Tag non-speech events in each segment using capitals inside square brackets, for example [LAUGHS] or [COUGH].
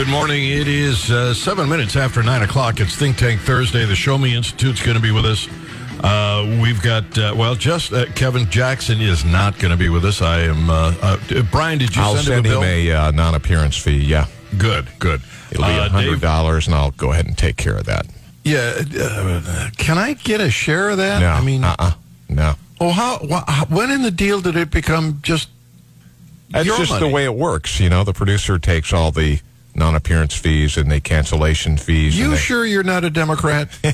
Good morning. It is uh, seven minutes after nine o'clock. It's Think Tank Thursday. The Show Me Institute's going to be with us. Uh, we've got uh, well, just uh, Kevin Jackson is not going to be with us. I am. Uh, uh, Brian, did you I'll send, send him a him a non-appearance fee. Yeah, Good, good. it'll be a hundred dollars, and I'll go ahead and take care of that. Yeah. Uh, can I get a share of that? No, I mean, uh-uh, no. oh, how? When in the deal did it become just? That's just money? the way it works. You know, the producer takes all the non-appearance fees and the cancellation fees. You they- sure you're not a Democrat? [LAUGHS]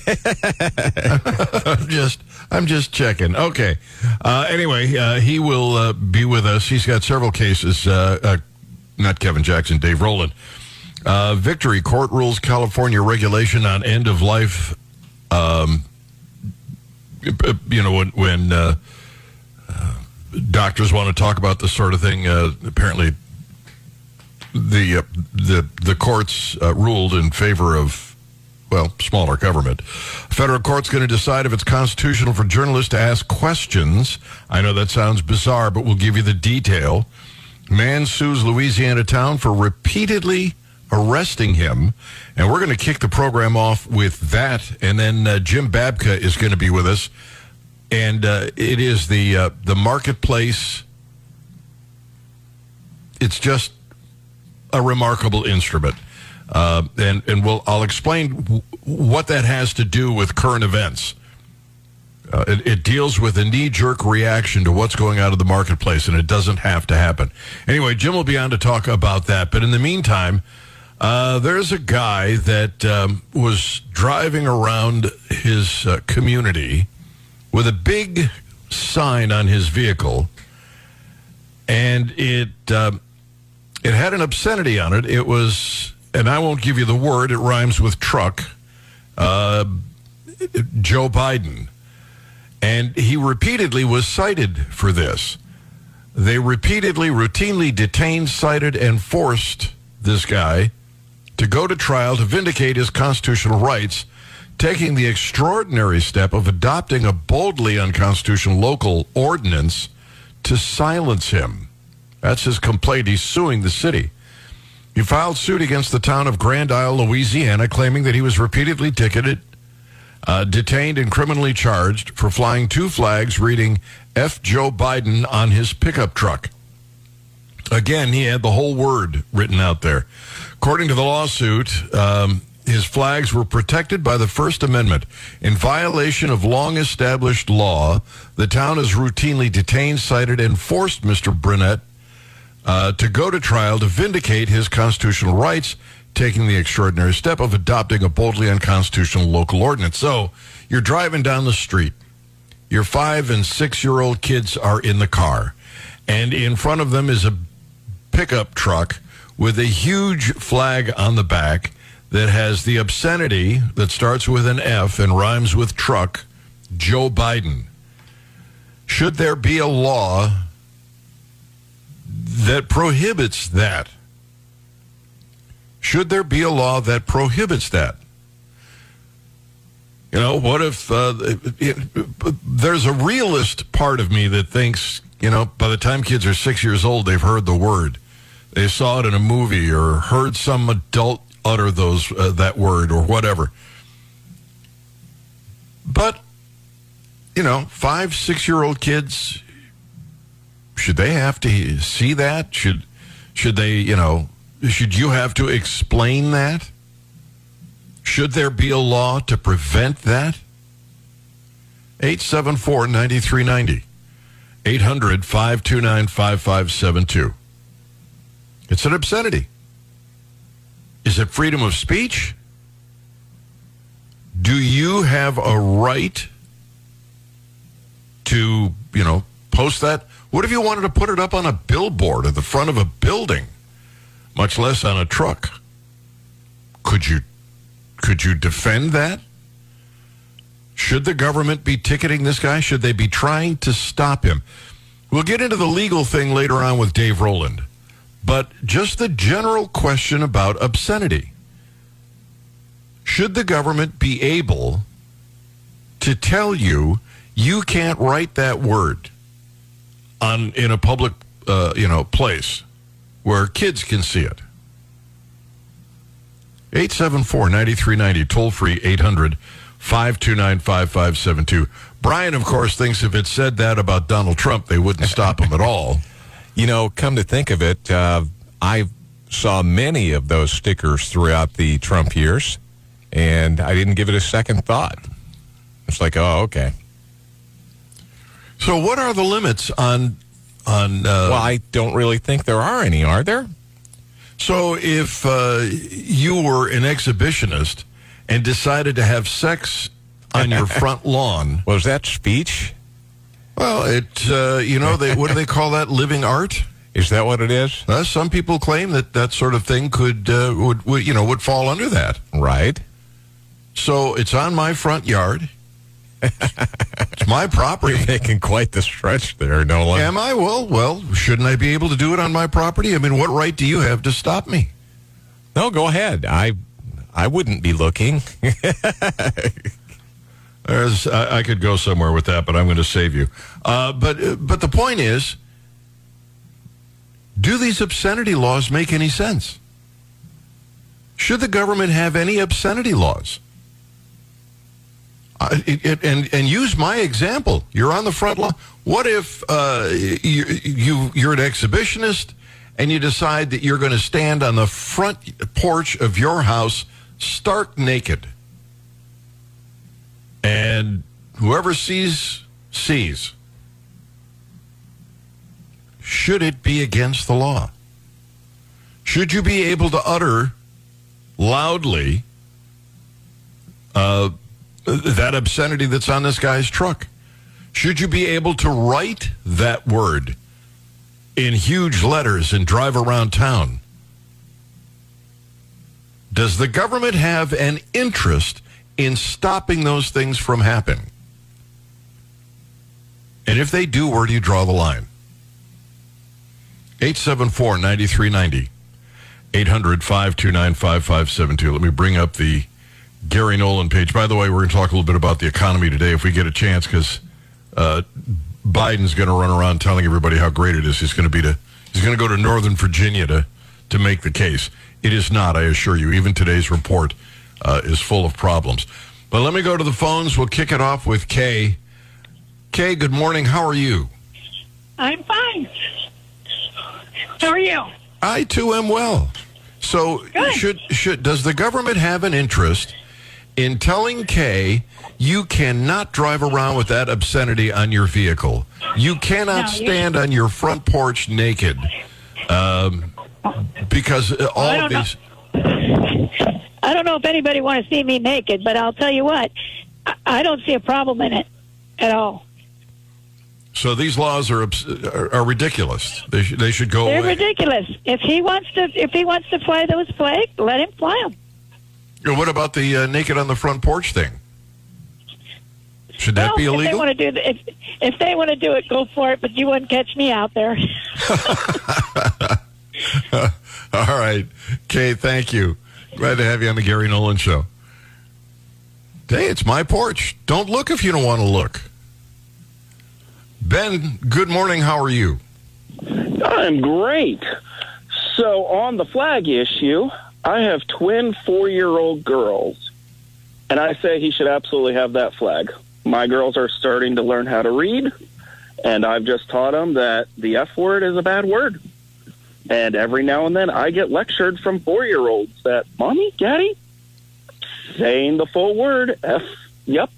I'm just, I'm just checking. Okay. Uh, anyway, uh, he will uh, be with us. He's got several cases. Uh, uh, not Kevin Jackson, Dave Roland. Uh, Victory Court rules California regulation on end of life. Um, you know when when uh, uh, doctors want to talk about this sort of thing. Uh, apparently, the uh, the the courts uh, ruled in favor of well smaller government. Federal court's going to decide if it's constitutional for journalists to ask questions. I know that sounds bizarre, but we'll give you the detail. Man sues Louisiana town for repeatedly arresting him, and we're going to kick the program off with that. And then uh, Jim Babka is going to be with us, and uh, it is the uh, the marketplace. It's just a remarkable instrument. Uh, and and we'll, I'll explain w- what that has to do with current events. Uh, it, it deals with a knee jerk reaction to what's going on in the marketplace, and it doesn't have to happen. Anyway, Jim will be on to talk about that. But in the meantime, uh, there's a guy that um, was driving around his uh, community with a big sign on his vehicle, and it. It had an obscenity on it. It was, and I won't give you the word, it rhymes with truck, uh, Joe Biden. And he repeatedly was cited for this. They repeatedly, routinely detained, cited, and forced this guy to go to trial to vindicate his constitutional rights, taking the extraordinary step of adopting a boldly unconstitutional local ordinance to silence him. That's his complaint. He's suing the city. He filed suit against the town of Grand Isle, Louisiana, claiming that he was repeatedly ticketed, uh, detained, and criminally charged for flying two flags reading F. Joe Biden on his pickup truck. Again, he had the whole word written out there. According to the lawsuit, um, his flags were protected by the First Amendment. In violation of long established law, the town has routinely detained, cited, and forced Mr. Burnett uh, to go to trial to vindicate his constitutional rights, taking the extraordinary step of adopting a boldly unconstitutional local ordinance. So you're driving down the street. Your five and six year old kids are in the car, and in front of them is a pickup truck with a huge flag on the back that has the obscenity that starts with an F and rhymes with truck, Joe Biden. Should there be a law that prohibits that? Should there be a law that prohibits that? You know, what if uh, it, it- there's a realist part of me that thinks, you know, by the time kids are six years old, they've heard the word, they saw it in a movie or heard some adult utter those uh, that word or whatever. But you know, five, six year old kids, should they have to see that? Should should they, you know, should you have to explain that? Should there be a law to prevent that? 874 9390. 800 529 5572. It's an obscenity. Is it freedom of speech? Do you have a right to, you know, post that? What if you wanted to put it up on a billboard at the front of a building, much less on a truck? Could you could you defend that? Should the government be ticketing this guy? Should they be trying to stop him? We'll get into the legal thing later on with Dave Roland, but just the general question about obscenity. Should the government be able to tell you you can't write that word on in a public uh, you know place where kids can see it? 874 9390, toll free 800 529 5572. Brian, of course, thinks if it said that about Donald Trump, they wouldn't stop him at all. [LAUGHS] You know, come to think of it, uh, I saw many of those stickers throughout the Trump years, and I didn't give it a second thought. It's like, oh, okay. So, what are the limits on on? Uh, Well, I don't really think there are any, are there? So, if uh, you were an exhibitionist and decided to have sex on your [LAUGHS] front lawn, Was that speech? well, it uh, you know they what do they call that? Living art. Is that what it is? Uh, some people claim that that sort of thing could uh, would, would you know would fall under that. Right. So it's on my front yard. It's my property. You're making quite the stretch there, Nolan. Am I? Well, well, shouldn't I be able to do it on my property? I mean, what right do you have to stop me? No, go ahead. I I wouldn't be looking. [LAUGHS] There's, I, I could go somewhere with that, but I'm going to save you. Uh, but uh, but the point is, do these obscenity laws make any sense? Should the government have any obscenity laws? Uh, it, it, and and use my example. You're on the front line. What if uh, you, you you're an exhibitionist and you decide that you're going to stand on the front porch of your house stark naked? And whoever sees, sees. Should it be against the law? Should you be able to utter loudly uh, that obscenity that's on this guy's truck? Should you be able to write that word in huge letters and drive around town? Does the government have an interest in stopping those things from happening? And if they do, where do you draw the line? 874 9390. 800 529 5572. Let me bring up the Gary Nolan page. By the way, we're going to talk a little bit about the economy today if we get a chance because uh, Biden's going to run around telling everybody how great it is. He's going to be to he's going to go to Northern Virginia to to make the case. It is not, I assure you. Even today's report uh, is full of problems. But let me go to the phones. We'll kick it off with Kay. Kay, good morning. How are you? I'm fine. How are you? I too am well. So Good. should should does the government have an interest in telling Kay you cannot drive around with that obscenity on your vehicle? You cannot No, stand on your front porch naked. Um, because all of don't know. these I don't know if anybody want to see me naked, but I'll tell you what, I, I don't see a problem in it at all. so these laws are are, are ridiculous. They should they should go They're away. ridiculous. If he wants to, if he wants to fly those flags, let him fly them. What about the uh, naked on the front porch thing? Should that well, be if they illegal? want to do, the, if if they want to do it, go for it. But you wouldn't catch me out there. [LAUGHS] [LAUGHS] All right. Kay, thank you. Glad to have you on the Gary Nolan Show. Hey, it's my porch. Don't look if you don't want to look. Ben, good morning. How are you? I'm great. So, on the flag issue, I have twin four year old girls, and I say he should absolutely have that flag. My girls are starting to learn how to read, and I've just taught them that the F word is a bad word. And every now and then I get lectured from four year olds that, Mommy, Daddy, saying the full word, F, yep,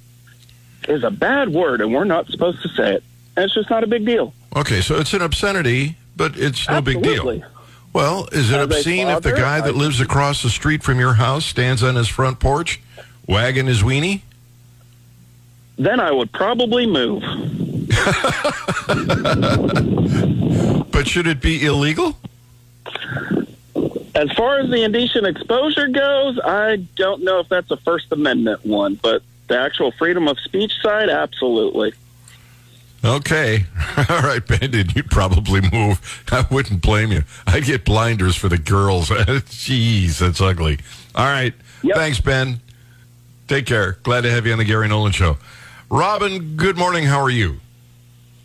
is a bad word, and we're not supposed to say it. And it's just not a big deal. Okay, so it's an obscenity, but it's no big deal. Well, is it As obscene if the guy that I- lives across the street from your house stands on his front porch wagging his weenie? Then I would probably move. [LAUGHS] But should it be illegal? As far as the indecent exposure goes, I don't know if that's a First Amendment one, but the actual freedom of speech side, absolutely. Okay. [LAUGHS] All right, Bandit, you'd probably move. I wouldn't blame you. I'd get blinders for the girls. [LAUGHS] Jeez, that's ugly. All right. Yep. Thanks, Ben. Take care. Glad to have you on the Gary Nolan Show. Robin, good morning. How are you?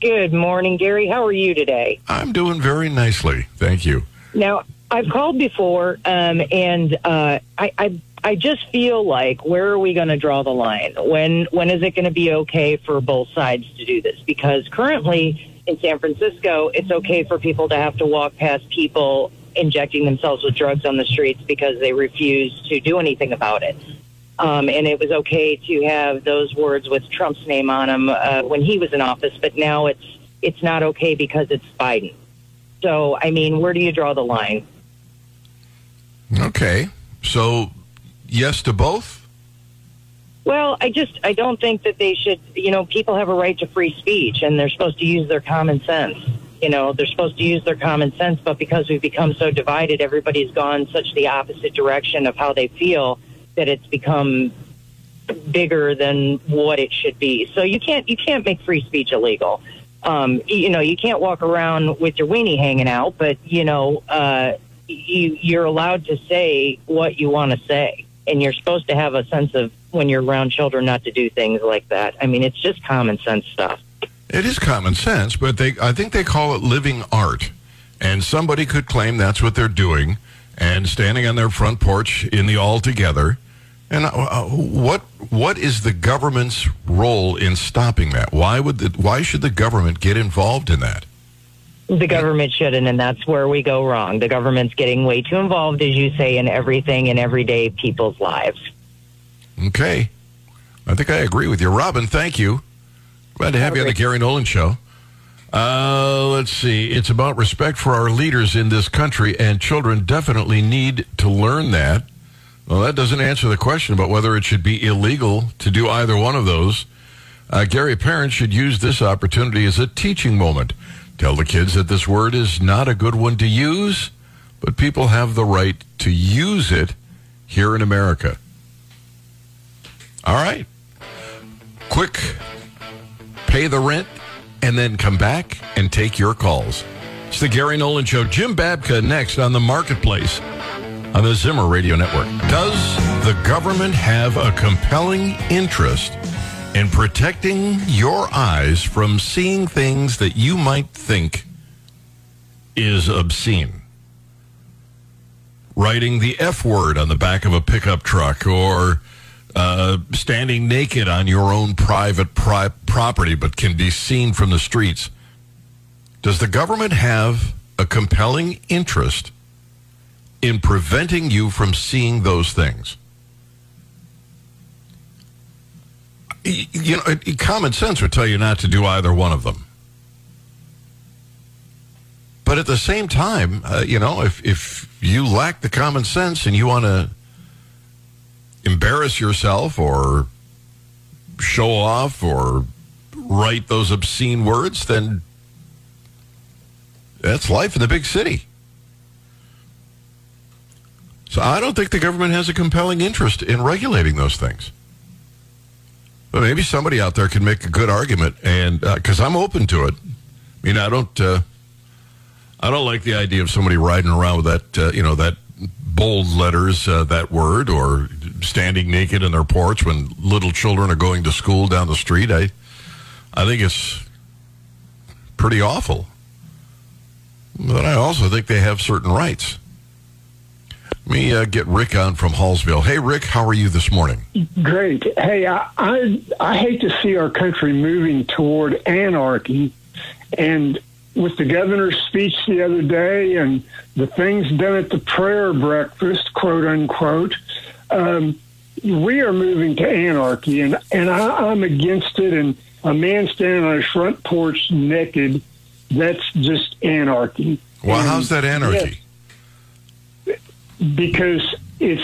Good morning, Gary. How are you today? I'm doing very nicely. Thank you. Now, I've called before, um, and uh, I, I I just feel like where are we going to draw the line? When when is it going to be okay for both sides to do this? Because currently in San Francisco, it's okay for people to have to walk past people injecting themselves with drugs on the streets because they refuse to do anything about it. Um, and it was okay to have those words with Trump's name on them uh, when he was in office, but now it's it's not okay because it's Biden. So, I mean, where do you draw the line? Okay. So, yes to both? Well, I just I don't think that they should. You know, people have a right to free speech, and they're supposed to use their common sense. You know, they're supposed to use their common sense, but because we've become so divided, everybody's gone such the opposite direction of how they feel that it's become bigger than what it should be. So you can't you can't make free speech illegal. Um, you know, you can't walk around with your weenie hanging out, but you know, uh, you you're allowed to say what you want to say, and you're supposed to have a sense of when you're around children not to do things like that. I mean, it's just common sense stuff. It is common sense, but they I think they call it living art. And somebody could claim that's what they're doing and standing on their front porch in the all together. And uh, uh, what what is the government's role in stopping that? Why would the, why should the government get involved in that? The government shouldn't, and that's where we go wrong. The government's getting way too involved, as you say, in everything in everyday people's lives. Okay. I think I agree with you. Robin, thank you. Glad to have you on the Gary Nolan Show. Uh, let's see. It's about respect for our leaders in this country, and children definitely need to learn that. Well, that doesn't answer the question about whether it should be illegal to do either one of those. Uh, Gary, parents should use this opportunity as a teaching moment. Tell the kids that this word is not a good one to use, but people have the right to use it here in America. All right. Quick pay the rent and then come back and take your calls. It's the Gary Nolan Show. Jim Babka next on the Marketplace on the Zimmer Radio Network. Does the government have a compelling interest in protecting your eyes from seeing things that you might think is obscene? Writing the F word on the back of a pickup truck or uh, standing naked on your own private pri- property but can be seen from the streets. Does the government have a compelling interest in preventing you from seeing those things? You know, common sense would tell you not to do either one of them. But at the same time, uh, you know, if, if you lack the common sense and you want to embarrass yourself or show off or write those obscene words, then that's life in the big city. So I don't think the government has a compelling interest in regulating those things. But maybe somebody out there can make a good argument, and because I'm open to it. I mean, I don't, uh, I don't like the idea of somebody riding around with that, uh, you know, that bold letters, uh, that word, or standing naked in their porch when little children are going to school down the street. I, I think it's pretty awful. But I also think they have certain rights. Let me uh, get Rick on from Hallsville. Hey, Rick, how are you this morning? Great. Hey, I, I I hate to see our country moving toward anarchy, and with the governor's speech the other day and the things done at the prayer breakfast, quote unquote, um, we are moving to anarchy, and and I, I'm against it. And a man standing on his front porch naked, that's just anarchy. Well, And how's that anarchy? Because it's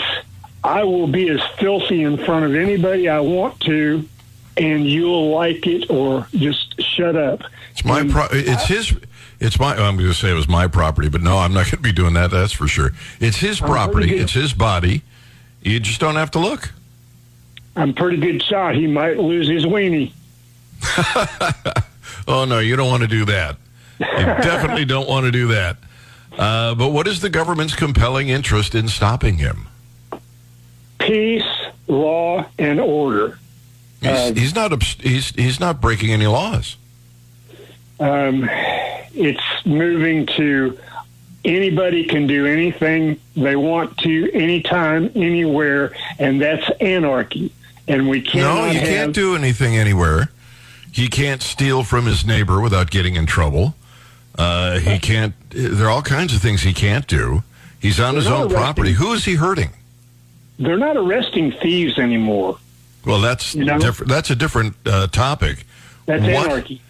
I will be as filthy in front of anybody I want to, and you'll like it or just shut up. It's my pro- it's his it's my I'm going to say it was my property, but no, I'm not going to be doing that. That's for sure. It's his property. It's his body. You just don't have to look. I'm pretty good shot. He might lose his weenie. [LAUGHS] Oh no, you don't want to do that. You [LAUGHS] definitely don't want to do that. Uh, but what is the government's compelling interest in stopping him? Peace, law, and order. He's, Uh, he's not obs- he's he's not breaking any laws. Um, it's moving to anybody can do anything they want to, anytime, anywhere, and that's anarchy. And we can't. No, you have, can't do anything anywhere. He can't steal from his neighbor without getting in trouble. Uh, he [LAUGHS] can't. There are all kinds of things he can't do. He's on his own arresting- property. Who is he hurting? They're not arresting thieves anymore. Well, that's You know? different. That's a different uh, topic. That's What? anarchy.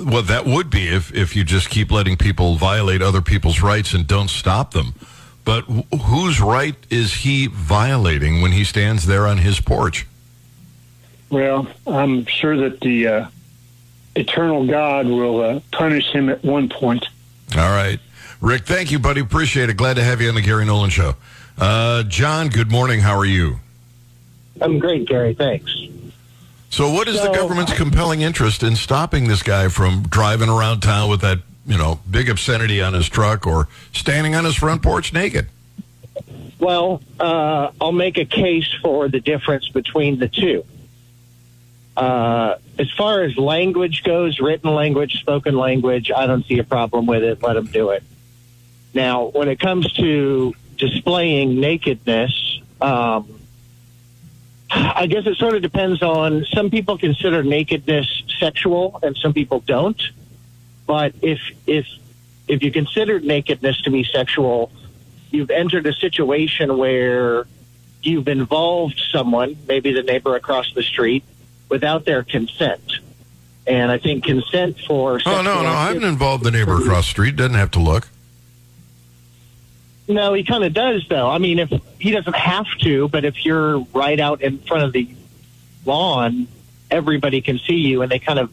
Well, that would be if if you just keep letting people violate other people's rights and don't stop them. But wh- whose right is he violating when he stands there on his porch? Well, I'm sure that the uh, eternal God will uh, punish him at one point. All right. Rick, thank you, buddy. Appreciate it. Glad to have you on the Gary Nolan Show. Uh, John, good morning. How are you? I'm great, Gary. Thanks. So, what is the So- government's compelling interest in stopping this guy from driving around town with that, you know, big obscenity on his truck or standing on his front porch naked? Well, uh, I'll make a case for the difference between the two. Uh, as far as language goes, written language, spoken language, I don't see a problem with it. Let them do it. Now, when it comes to displaying nakedness, um, I guess it sort of depends on. Some people consider nakedness sexual, and some people don't. But if if if you consider nakedness to be sexual, you've entered a situation where you've involved someone, maybe the neighbor across the street, without their consent. And I think consent for Oh, no, no. I haven't involved the neighbor across the street. Doesn't have to look. No, he kind of does, though. I mean, if he doesn't have to, but if you're right out in front of the lawn, everybody can see you, and they kind of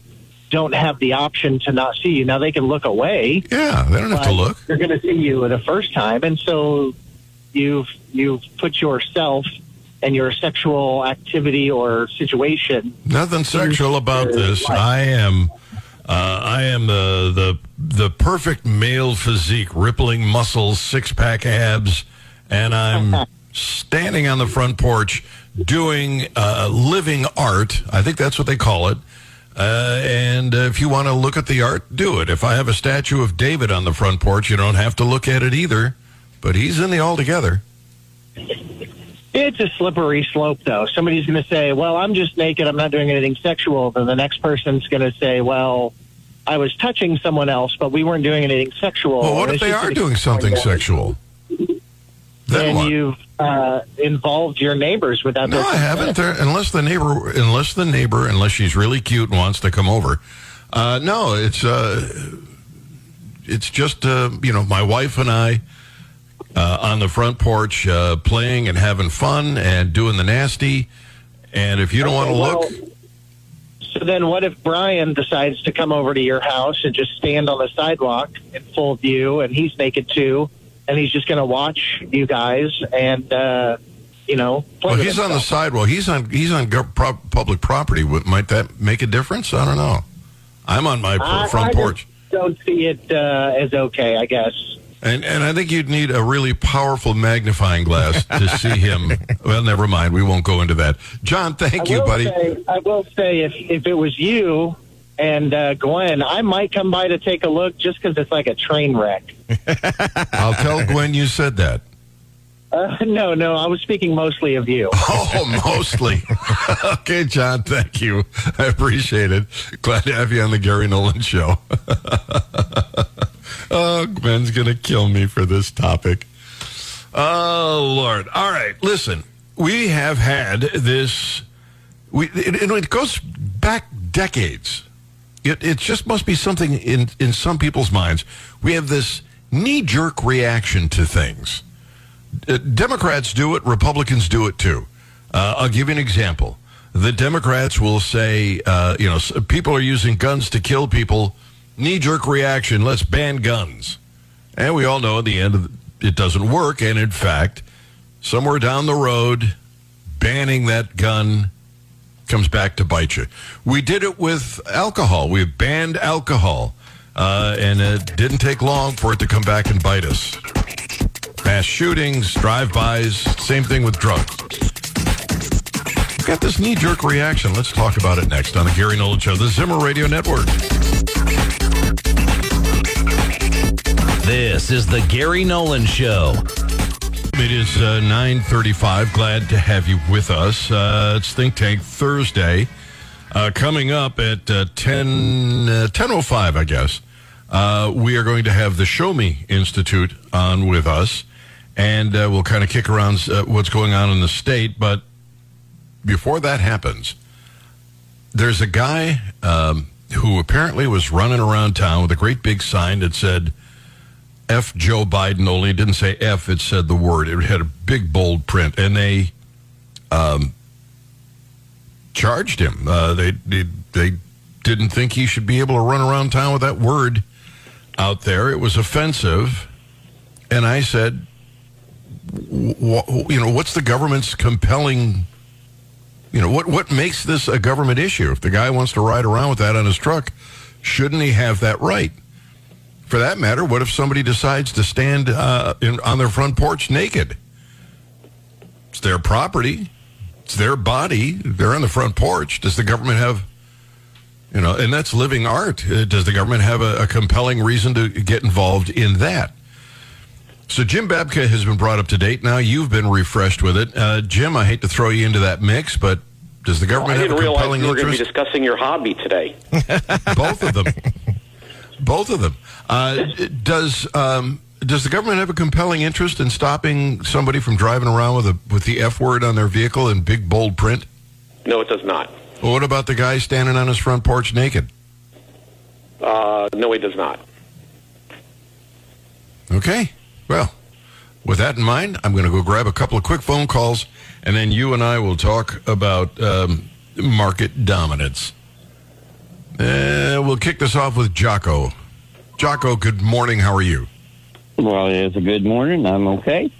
don't have the option to not see you. Now they can look away, Yeah, they don't have to look. They're going to see you the first time, and so you've you've put yourself and your sexual activity or situation. Nothing sexual about this. I am, uh, I am the the the perfect male physique, rippling muscles, six pack abs, and I'm [LAUGHS] standing on the front porch doing uh, living art. I think that's what they call it. Uh, and uh, if you want to look at the art, do it. If I have a statue of David on the front porch, you don't have to look at it either. But he's in the altogether. It's a slippery slope, though. Somebody's going to say, "Well, I'm just naked. I'm not doing anything sexual." Then the next person's going to say, "Well, I was touching someone else, but we weren't doing anything sexual." Well, what if they are doing something sexual? Then you've uh, involved your neighbors without No, I haven't. There, unless the neighbor, unless the neighbor, unless she's really cute and wants to come over. Uh, no, it's uh, it's just uh, you know my wife and I uh, on the front porch uh, playing and having fun and doing the nasty. And if you don't want to Okay, look, So then, what if Brian decides to come over to your house and just stand on the sidewalk in full view, and he's naked too, and he's just going to watch you guys and uh, you know? play well, he's on the sidewalk. He's on he's on pro- public property. Might that make a difference? I don't know. I'm on my I- front I porch. don't see it uh, as okay. I guess. And and I think you'd need a really powerful magnifying glass to [LAUGHS] see him. well, never mind. We won't go into that. John, thank I you, buddy. Say, I will say, if if it was you and uh, Gwen, I might come by to take a look just because it's like a train wreck. [LAUGHS] I'll tell Gwen you said that. Uh, [LAUGHS] no, no, I was speaking mostly of you. Oh, mostly. okay, John, thank you. I appreciate it. Glad to have you on the Gary Nolan Show. Oh, Gwen's going to kill me for this topic. Oh, Lord. All right, listen. We have had this, we, it, it goes back decades. It, it just must be something in, in some people's minds. We have this knee jerk reaction to things. Uh, Democrats do it, Republicans do it too. Uh, I'll give you an example. The Democrats will say, uh, you know, people are using guns to kill people. Knee jerk reaction, let's ban guns. And we all know at the end the, it doesn't work. And in fact, somewhere down the road, banning that gun comes back to bite you. We did it with alcohol. We banned alcohol. Uh, and it didn't take long for it to come back and bite us. Mass shootings, drive-bys, same thing with drugs. Got this knee-jerk reaction. Let's talk about it next on the Gary Nolan Show, the Zimmer Radio Network. This is the Gary Nolan Show. It is uh, 9.35. Glad to have you with us. Uh, it's Think Tank Thursday. Uh, coming up at uh, 10, uh, 10.05, I guess, uh, we are going to have the Show Me Institute on with us. And uh, we'll kind of kick around uh, what's going on in the state. But before that happens, there's a guy um, who apparently was running around town with a great big sign that said, F Joe Biden, only it didn't say F, it said the word. It had a big bold print. And they um, charged him. Uh, they, they, they didn't think he should be able to run around town with that word out there. It was offensive. And I said, you know, what's the government's compelling, you know, what, what makes this a government issue? If the guy wants to ride around with that on his truck, shouldn't he have that right? For that matter, what if somebody decides to stand uh, in, on their front porch naked? It's their property. It's their body. They're on the front porch. Does the government have, you know, and that's living art. Uh, Does the government have a, a compelling reason to get involved in that? So Jim Babka has been brought up to date. Now you've been refreshed with it. Uh, Jim, I hate to throw you into that mix, but does the government I have a didn't realize compelling we were going to be interest? discussing your hobby today. [LAUGHS] [LAUGHS] Both of them. Both of them. Uh, does um, does the government have a compelling interest in stopping somebody from driving around with a with the F word on their vehicle in big bold print? No, it does not. Well, what about the guy standing on his front porch naked? Uh, no, he does not. Okay. Well, with that in mind, I'm going to go grab a couple of quick phone calls, and then you and I will talk about um, market dominance. Uh, we'll kick this off with Jocko. Jocko, good morning. How are you? Well, it's a good morning. I'm okay.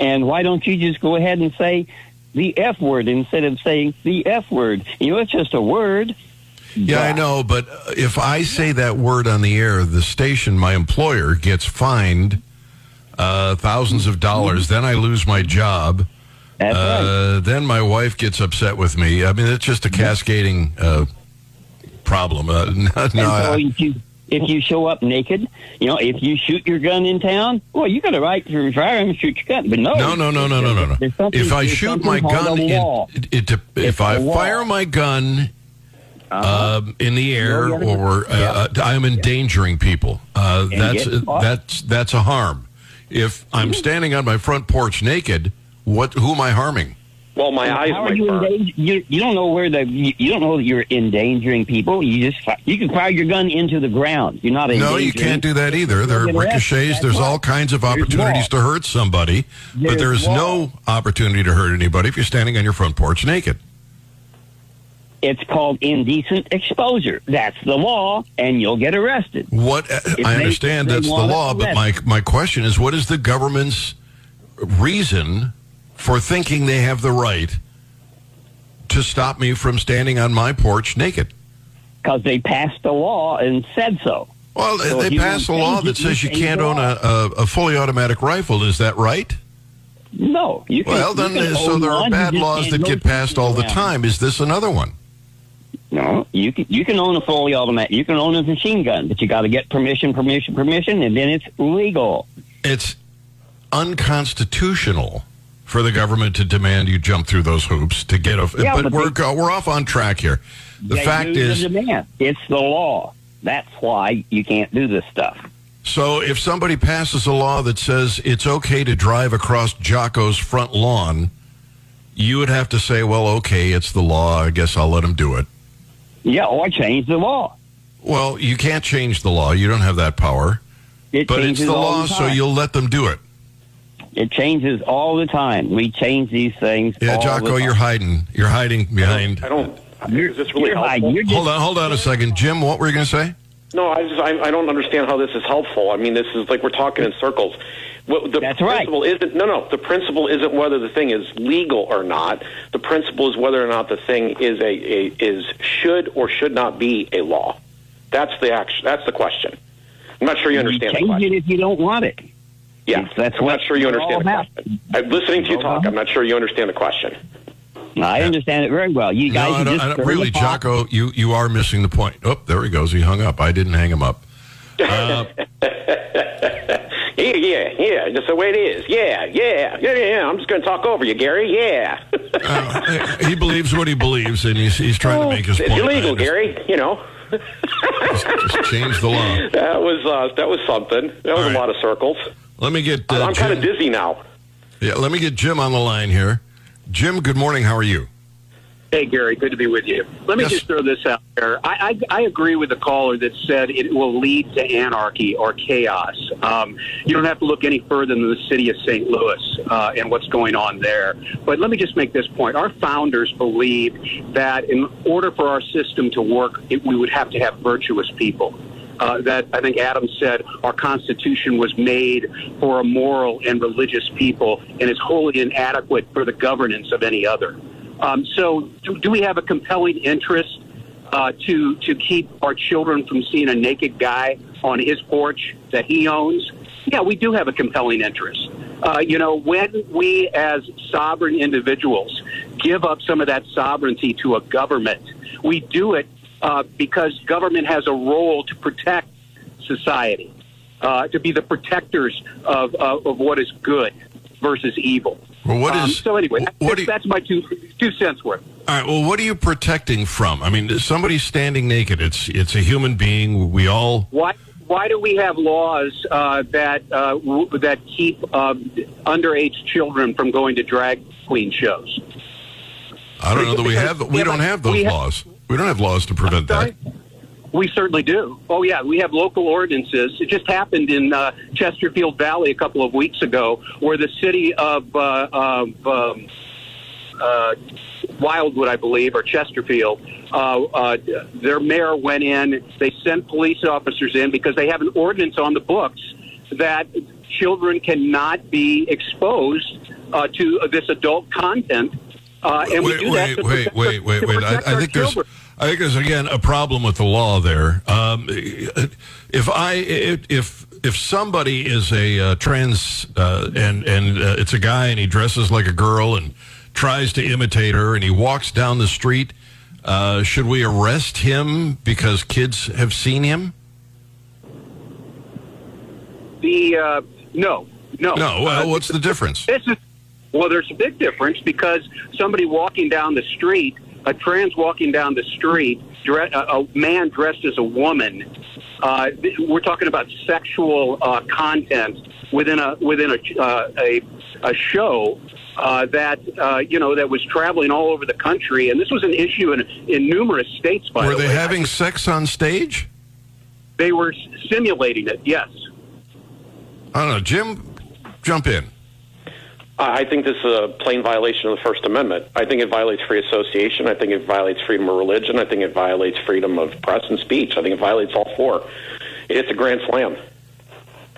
And why don't you just go ahead and say the F word instead of saying the F word? You know, it's just a word. Yeah, I know, but if I say that word on the air, the station, my employer, gets fined uh, thousands of dollars. Then I lose my job. That's right. Uh, then my wife gets upset with me. I mean, it's just a cascading uh, problem. Uh, [LAUGHS] no, no, I- if you if you show up naked, you know, if you shoot your gun in town, well, you got a right to fire and shoot your gun. But no, no, no, no, no, no, no, no. If I shoot my gun, in, it, it, if I fire my gun um, in the air, No, you gotta- or uh, I'm endangering people, uh, that's that's that's a harm. If I'm standing on my front porch naked, what? Who am I harming? Well, my eyes How are you burn. you, you don't know where the you, you don't know that you're endangering people. You just you can fire your gun into the ground. You're not No, endangering. you can't do that either. There are ricochets. That's There's right. all kinds of opportunities to hurt somebody, but There's there's no opportunity to hurt anybody if you're standing on your front porch naked. It's called indecent exposure. That's the law, and you'll get arrested. What uh, I understand they that's the law, but my my question is, what is the government's reason for thinking they have the right to stop me from standing on my porch naked? Because they passed a law and said so. Well, So they passed a law that says you can't own a, a, a fully automatic rifle. Is that right? No, you can. Well, then, can so there are bad laws that get passed all the time. Is this another one? No, you can you can own a fully automatic. You can own a machine gun, but you got to get permission, permission, permission, and then it's legal. It's unconstitutional for the government to demand you jump through those hoops to get a. Yeah, but but we're they- we're off on track here. The They fact is, the demand. it's the law. That's why you can't do this stuff. so if somebody passes a law that says it's okay to drive across Jocko's front lawn, you would have to say, well, okay, it's the law. I guess I'll let him do it. Yeah, oh, or change the law. Well, you can't change the law. You don't have that power. It But it's changes the all law, the so you'll let them do it. It changes all the time. We change these things. Yeah, all the Jocko, time. you're hiding. You're hiding behind. I don't. You're, is this really you're helpful? hiding. You're just, Hold on, hold on a second, Jim. What were you going to say? No, I just I, I don't understand how this is helpful. I mean, this is like we're talking in circles. What, the That's right. principle isn't no, no. The principle isn't whether the thing is legal or not. The principle is whether or not the thing is a, a is should or should not be a law. That's the action. That's the question. I'm not sure you you understand the change question. it if you don't want it. Yeah, That's I'm not sure you understand the question. I'm listening to you talk. I'm not sure you understand the question. I understand it very well. You guys no, just really. Jocko, you, you are missing the point. Oh, there he goes. He hung up. I didn't hang him up. Uh, Yeah, yeah, yeah. Just the way it is. Yeah, yeah, yeah, yeah. I'm just going to talk over you, Gary. Yeah. [LAUGHS] Uh, he believes what he believes, and he's, he's trying to make his it's point. illegal, Gary. You know. Just change the law. [LAUGHS] That was uh, that was something. That was right. a lot of circles. Let me get. Uh, I'm kind of dizzy now. Yeah, let me get Jim on the line here. Jim, good morning. How are you? Hey, Gary, good to be with you. Let me Yes. just throw this out there. I, I, I agree with the caller that said it will lead to anarchy or chaos. Um, you don't have to look any further than the city of St. Louis uh, and what's going on there. But let me just make this point. Our founders believed that in order for our system to work, it, we would have to have virtuous people. Uh, that I think Adam said our Constitution was made for a moral and religious people and is wholly inadequate for the governance of any other. Um, so, do, do we have a compelling interest uh, to to keep our children from seeing a naked guy on his porch that he owns? Yeah, we do have a compelling interest. Uh, you know, when we as sovereign individuals give up some of that sovereignty to a government, we do it uh, because government has a role to protect society, uh, to be the protectors of, of, of what is good versus evil. Well, what Um, so anyway? what that's, you- that's my two two cents worth. All right. Well, what are you protecting from? I mean, somebody's standing naked. It's it's a human being. We all. Why why do we have laws uh, that uh, w- that keep um, underage children from going to drag queen shows? I don't know that we have. We don't have those laws. We don't have laws to prevent that. We certainly do. Oh yeah, we have local ordinances. It just happened in uh, Chesterfield Valley a couple of weeks ago, where the city of, uh, of um, uh, Wildwood, I believe, or Chesterfield, uh, uh, their mayor went in. They sent police officers in because they have an ordinance on the books that children cannot be exposed uh, to this adult content. Uh, and we wait, do that wait, to wait, protect wait, wait, to wait. I, I think there's. I think there's again a problem with the law there. Um, if I if if somebody is a uh, trans uh, and and uh, it's a guy and he dresses like a girl and tries to imitate her and he walks down the street, uh, should we arrest him because kids have seen him? The uh, no, no, No. Well, Uh, what's the difference? This is well, there's a big difference because somebody walking down the street, a trans walking down the street, dre- a, man dressed as a woman. Uh, we're talking about sexual uh, content within a within a uh, a, a show. Uh, that uh, you know that was traveling all over the country, and this was an issue in in numerous states. By Were the they way, having sex on stage? they were simulating it. Yes. I don't know. Jim, jump in. I think this is a plain violation of the First Amendment. I think it violates free association. I think it violates freedom of religion. I think it violates freedom of press and speech. I think it violates all four. It's a grand slam.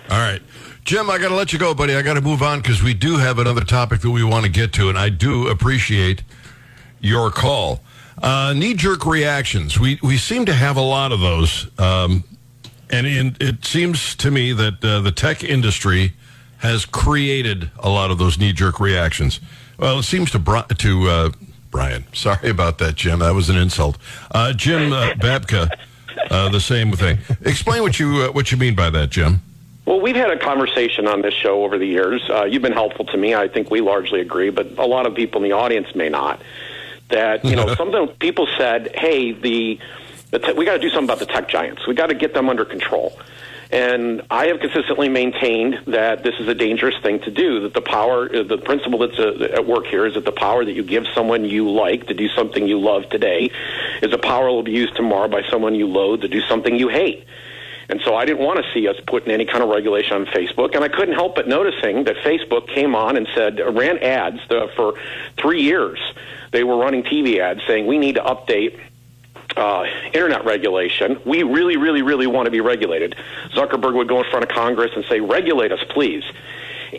All right. Jim, I got to let you go, buddy. I got to move on because we do have another topic that we want to get to, and I do appreciate your call. Uh, Knee jerk reactions. We, we seem to have a lot of those. Um, and in, it seems to me that uh, the tech industry has created a lot of those knee jerk reactions. Well, it seems to, to uh, Brian. Sorry about that, Jim. That was an insult. Uh, Jim uh, Babka, uh, the same thing. Explain what you, uh, what you mean by that, Jim. Well, we've had a conversation on this show over the years. Uh, you've been helpful to me. I think we largely agree, but a lot of people in the audience may not. That you know, [LAUGHS] something people said, "Hey, the, the te- we got to do something about the tech giants. We got to get them under control." And I have consistently maintained that this is a dangerous thing to do. That the power, uh, the principle that's uh, at work here is that the power that you give someone you like to do something you love today is a power that will be used tomorrow by someone you loathe to do something you hate. And so I didn't want to see us putting any kind of regulation on Facebook. And I couldn't help but noticing that Facebook came on and said, ran ads uh, for three years. They were running TV ads saying, we need to update uh, internet regulation. We really, really, really want to be regulated. Zuckerberg would go in front of Congress and say, regulate us, please.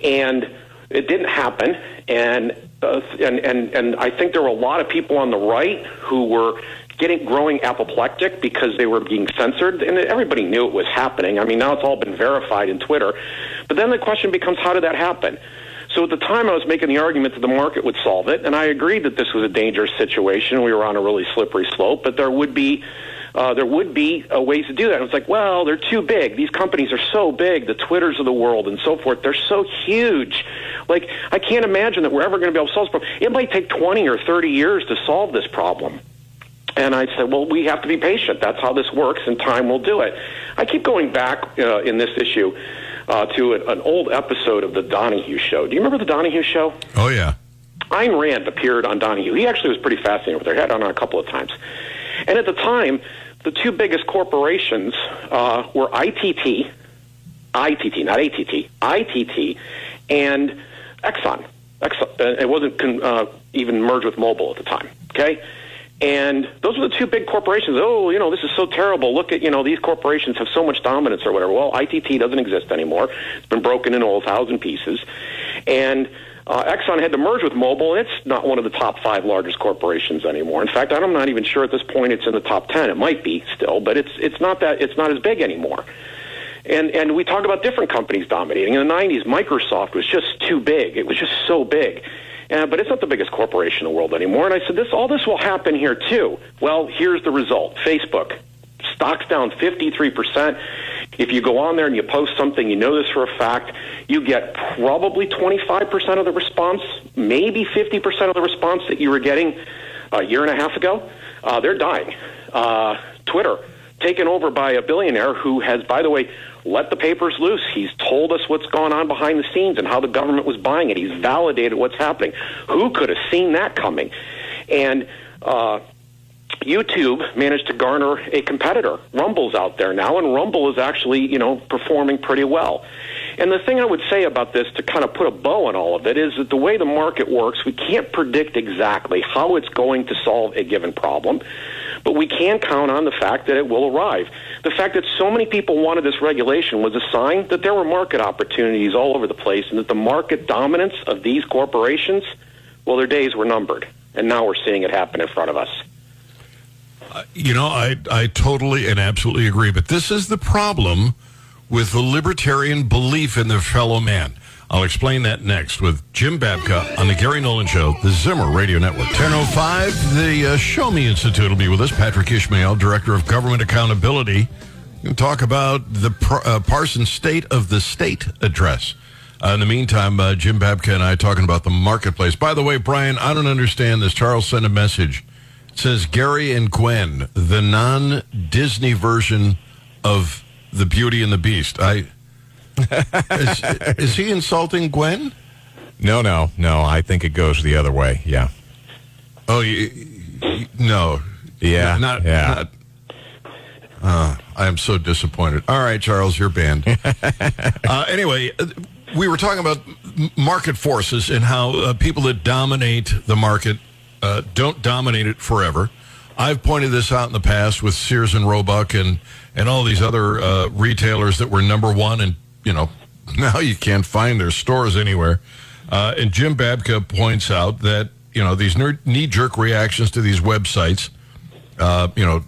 And it didn't happen. And, uh, and, and, and I think there were a lot of people on the right who were getting growing apoplectic because they were being censored and everybody knew it was happening. I mean, now it's all been verified in Twitter. But then the question becomes how did that happen? So at the time, I was making the argument that the market would solve it, and I agreed that this was a dangerous situation. We were on a really slippery slope, but there would be uh, there would be uh, ways to do that. And it's like, well, they're too big. These companies are so big, the Twitters of the world and so forth. They're so huge. Like, I can't imagine that we're ever going to be able to solve this problem. It might take 20 or 30 years to solve this problem. And I said, well, we have to be patient. That's how this works, and time will do it. I keep going back uh, in this issue uh, to an, an old episode of the Donahue Show. Do you remember the Donahue Show? Oh, yeah. Ayn Rand appeared on Donahue. He actually was pretty fascinating with her. He had on a couple of times. And at the time, the two biggest corporations uh, were ITT, ITT, not ATT, ITT, and Exxon. Exxon uh, it wasn't con- uh, even merged with Mobil at the time. Okay, and those were the two big corporations. Oh, you know, this is so terrible. Look at you know these corporations have so much dominance or whatever. Well, ITT doesn't exist anymore. It's been broken into a thousand pieces, and uh, Exxon had to merge with Mobil, and it's not one of the top five largest corporations anymore. In fact, I'm not even sure at this point it's in the top ten. It might be still, but it's it's not that it's not as big anymore. And and we talk about different companies dominating. In the '90s, Microsoft was just too big. It was just so big. Uh, but it's not the biggest corporation in the world anymore. And I said, this all this will happen here too. Well, here's the result: Facebook stocks down 53 percent. If you go on there and you post something, you know this for a fact, you get probably 25% of the response, maybe 50% of the response that you were getting a year and a half ago. Uh, they're dying. Uh, Twitter, taken over by a billionaire who has, by the way, let the papers loose. He's told us what's gone on behind the scenes and how the government was buying it. He's validated what's happening. Who could have seen that coming? And uh, YouTube managed to garner a competitor. Rumble's out there now, and Rumble is actually, you know, performing pretty well. And the thing I would say about this to kind of put a bow on all of it is that the way the market works, we can't predict exactly how it's going to solve a given problem, but we can count on the fact that it will arrive. The fact that so many people wanted this regulation was a sign that there were market opportunities all over the place and that the market dominance of these corporations, well, their days were numbered. And now we're seeing it happen in front of us. Uh, you know, I I totally and absolutely agree. But this is the problem with the libertarian belief in their fellow man. I'll explain that next with Jim Babka on the Gary Nolan Show, the Zimmer Radio Network. 10.05, the uh, Show Me Institute will be with us. Patrick Ishmael, Director of Government Accountability. We'll talk about the uh, Parsons State of the State address. Uh, in the meantime, uh, Jim Babka and I talking about the marketplace. By the way, Brian, I don't understand this. Charles sent a message. It says Gary and Gwen, the non Disney version of The Beauty and the Beast. I is, is he insulting Gwen? No, no, no. I think it goes the other way. Yeah. Oh, you, you, no. Yeah. Not. yeah. Not, uh, I am so disappointed. All right, Charles, you're banned. [LAUGHS] uh, anyway, we were talking about market forces and how uh, people that dominate the market uh, don't dominate it forever. I've pointed this out in the past with Sears and Roebuck and and all these other uh, retailers that were number one, and you know [LAUGHS] now you can't find their stores anywhere. Uh, and Jim Babka points out that you know these knee jerk reactions to these websites, uh, you know,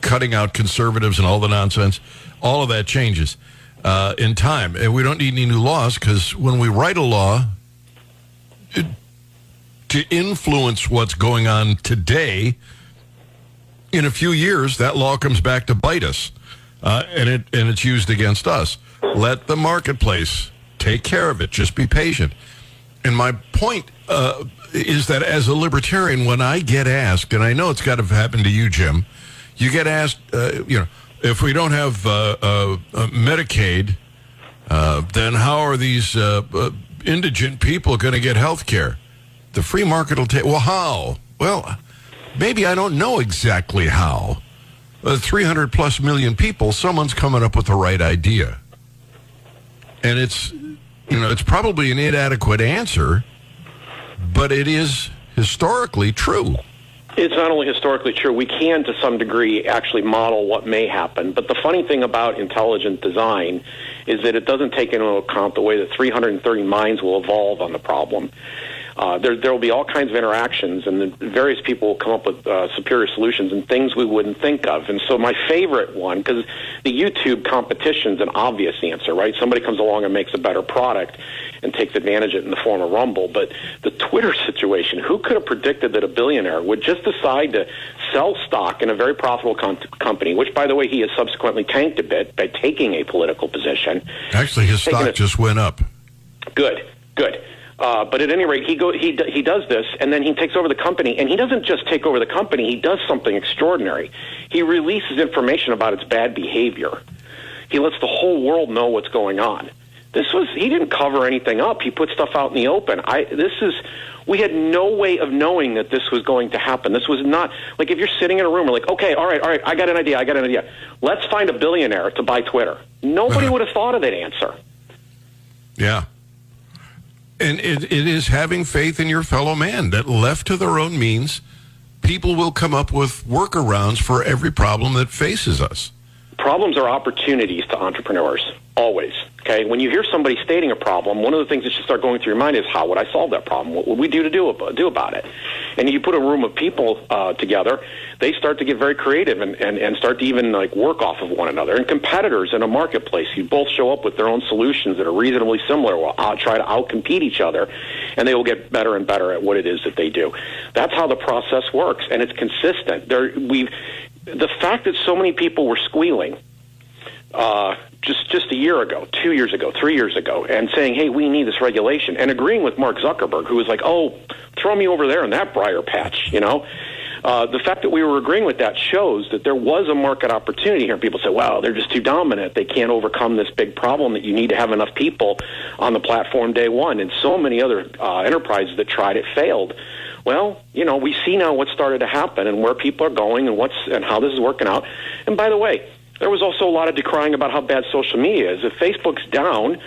cutting out conservatives and all the nonsense, all of that changes uh, in time, and we don't need any new laws because when we write a law. It, to influence what's going on today, in a few years, that law comes back to bite us, uh, and it and it's used against us. Let the marketplace take care of it. Just be patient. And my point uh, is that as a libertarian, when I get asked, and I know it's got to happen to you, Jim, you get asked, uh, you know, if we don't have uh, uh, Medicaid, uh, then how are these indigent people going to get health care? The free market will take. Well, how? Well, maybe I don't know exactly how. Uh, 300 plus million people, someone's coming up with the right idea. And it's, you know, it's probably an inadequate answer, but it is historically true. It's not only historically true, we can to some degree actually model what may happen. But the funny thing about intelligent design is that it doesn't take into account the way that 330 minds will evolve on the problem. Uh, there there will be all kinds of interactions, and the various people will come up with uh, superior solutions and things we wouldn't think of. And so my favorite one, because the YouTube competition is an obvious answer, right? Somebody comes along and makes a better product and takes advantage of it in the form of Rumble. But the Twitter situation, who could have predicted that a billionaire would just decide to sell stock in a very profitable com- company, which, by the way, he has subsequently tanked a bit by taking a political position. Actually, his stock it- just went up. Good, good. Uh, but at any rate, he go he he does this, and then he takes over the company, and he doesn't just take over the company. He does something extraordinary. He releases information about its bad behavior. He lets the whole world know what's going on. This was he didn't cover anything up. He put stuff out in the open. I this is we had no way of knowing that this was going to happen. This was not like if you're sitting in a room, we're like, okay, all right, all right, I got an idea, I got an idea. Let's find a billionaire to buy Twitter. Nobody [LAUGHS] would have thought of that answer. Yeah. And it, it is having faith in your fellow man that left to their own means, people will come up with workarounds for every problem that faces us. problems are opportunities to entrepreneurs always okay when you hear somebody stating a problem one of the things that should start going through your mind is how would i solve that problem? What would we do to do, ab- do about it? And you put a room of people uh, together they start to get very creative and, and, and start to even like work off of one another. And competitors in a marketplace you both show up with their own solutions that are reasonably similar will out, try to outcompete each other and they will get better and better at what it is that they do. That's how the process works and it's consistent. There we've the fact that so many people were squealing uh, just just a year ago, two years ago, three years ago, and saying, "Hey, we need this regulation," and agreeing with Mark Zuckerberg, who was like, "Oh, throw me over there in that briar patch," you know. Uh, the fact that we were agreeing with that shows that there was a market opportunity here. People say, "Wow, they're just too dominant. They can't overcome this big problem that you need to have enough people on the platform day one." And so many other uh, enterprises that tried it failed. Well, you know, we see now what started to happen and where people are going and what's and how this is working out. And by the way, there was also a lot of decrying about how bad social media is. If Facebook's down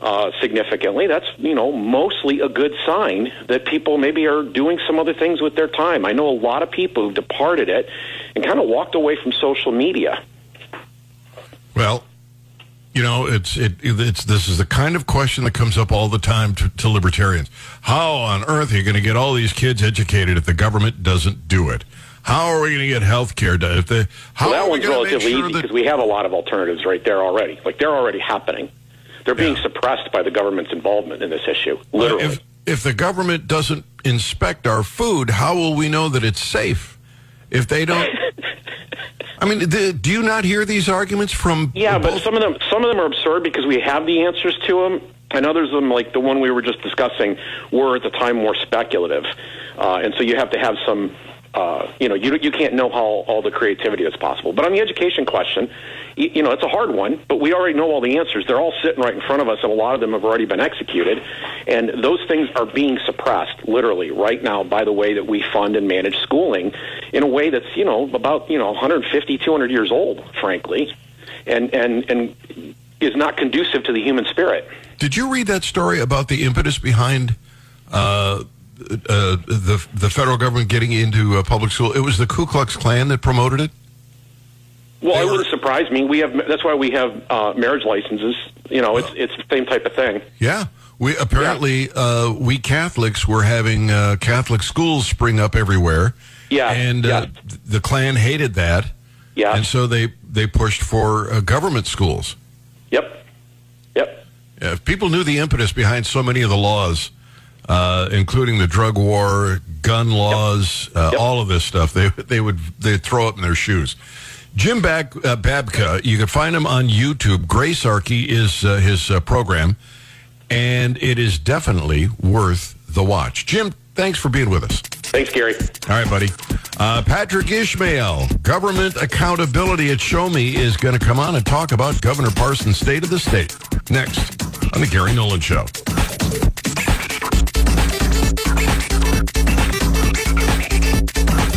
uh, significantly, that's you know mostly a good sign that people maybe are doing some other things with their time. I know a lot of people who departed it and kind of walked away from social media. Well, you know, it's it, it's this is the kind of question that comes up all the time to, to libertarians. How on earth are you going to get all these kids educated if the government doesn't do it? How are we going to get health care done if the how well, that one's going to make relatively sure easy that because we have a lot of alternatives right there already. Like they're already happening. They're being suppressed by the government's involvement in this issue. Literally. if if the government doesn't inspect our food, how will we know that it's safe? If they don't, [LAUGHS] I mean, the, do you not hear these arguments from? Yeah, but some of them some of them are absurd because we have the answers to them, and others of them, like the one we were just discussing, were at the time more speculative, uh, and so you have to have some. Uh, you know, you you can't know how all the creativity that's possible. But on the education question, you, you know, it's a hard one. But we already know all the answers. They're all sitting right in front of us, and a lot of them have already been executed. And those things are being suppressed, literally, right now, by the way that we fund and manage schooling, in a way that's you know about you know 150, 200 years old, frankly, and and and is not conducive to the human spirit. Did you read that story about the impetus behind uh, uh, the the federal government getting into uh, public school? It was the Ku Klux Klan that promoted it. Well, it wouldn't surprise me. We have that's why we have uh, marriage licenses. You know, it's it's the same type of thing. Yeah, we apparently uh, we Catholics were having uh, Catholic schools spring up everywhere. Yeah, and uh, the Klan hated that. Yeah, and so they they pushed for uh, government schools. Yep, yep. Yeah, if people knew the impetus behind so many of the laws, uh, including the drug war, gun laws, uh, all of this stuff, they they would they'd throw it in their shoes. Jim uh, Babka, you can find him on YouTube. Gracearchy is uh, his uh, program, and it is definitely worth the watch. Jim, thanks for being with us. Thanks, Gary. All right, buddy. Uh, Patrick Ishmael, government accountability at Show Me, is going to come on and talk about Governor Parsons' state of the state next on the Gary Nolan Show.